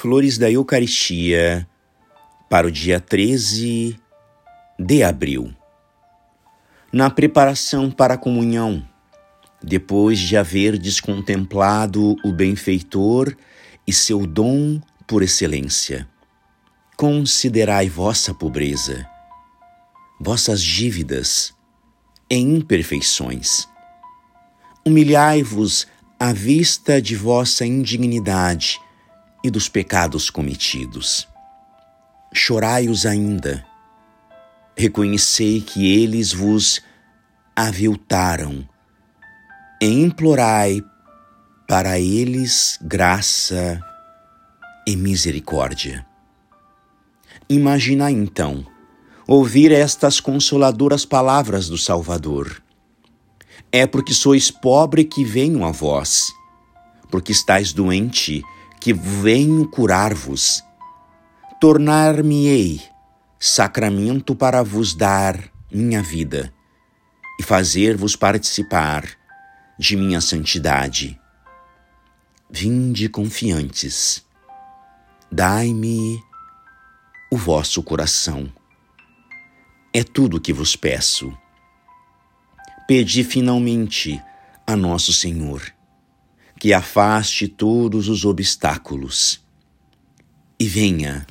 Flores da Eucaristia para o dia 13 de abril. Na preparação para a comunhão, depois de haverdes contemplado o benfeitor e seu dom por excelência, considerai vossa pobreza, vossas dívidas e imperfeições. Humilhai-vos à vista de vossa indignidade e dos pecados cometidos. Chorai-os ainda. Reconhecei que eles vos aviltaram e implorai para eles graça e misericórdia. Imagina então ouvir estas consoladoras palavras do Salvador. É porque sois pobre que venho a vós, porque estáis doente que venho curar-vos. Tornar-me-ei sacramento para vos dar minha vida e fazer-vos participar de minha santidade. Vinde confiantes, dai-me o vosso coração. É tudo o que vos peço. Pedi finalmente a nosso Senhor que afaste todos os obstáculos e venha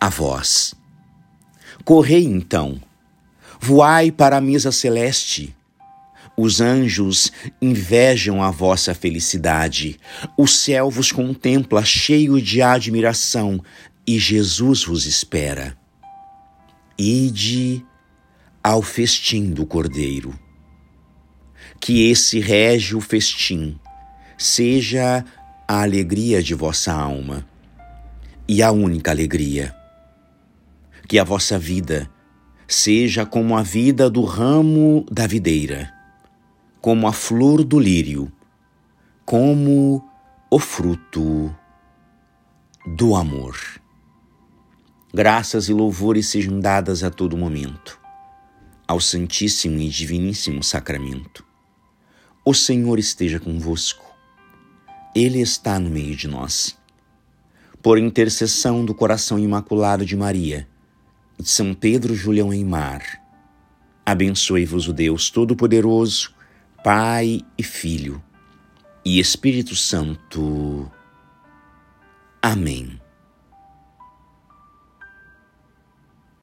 a vós. Correi então, voai para a mesa celeste. Os anjos invejam a vossa felicidade, o céu vos contempla cheio de admiração e Jesus vos espera. Ide ao festim do Cordeiro. Que esse rege o festim seja a alegria de vossa alma e a única alegria. Que a vossa vida seja como a vida do ramo da videira, como a flor do lírio, como o fruto do amor. Graças e louvores sejam dadas a todo momento ao Santíssimo e Diviníssimo Sacramento. O Senhor esteja convosco. Ele está no meio de nós. Por intercessão do coração imaculado de Maria, de São Pedro Julião Eimar, abençoe-vos o Deus Todo-Poderoso, Pai e Filho e Espírito Santo. Amém.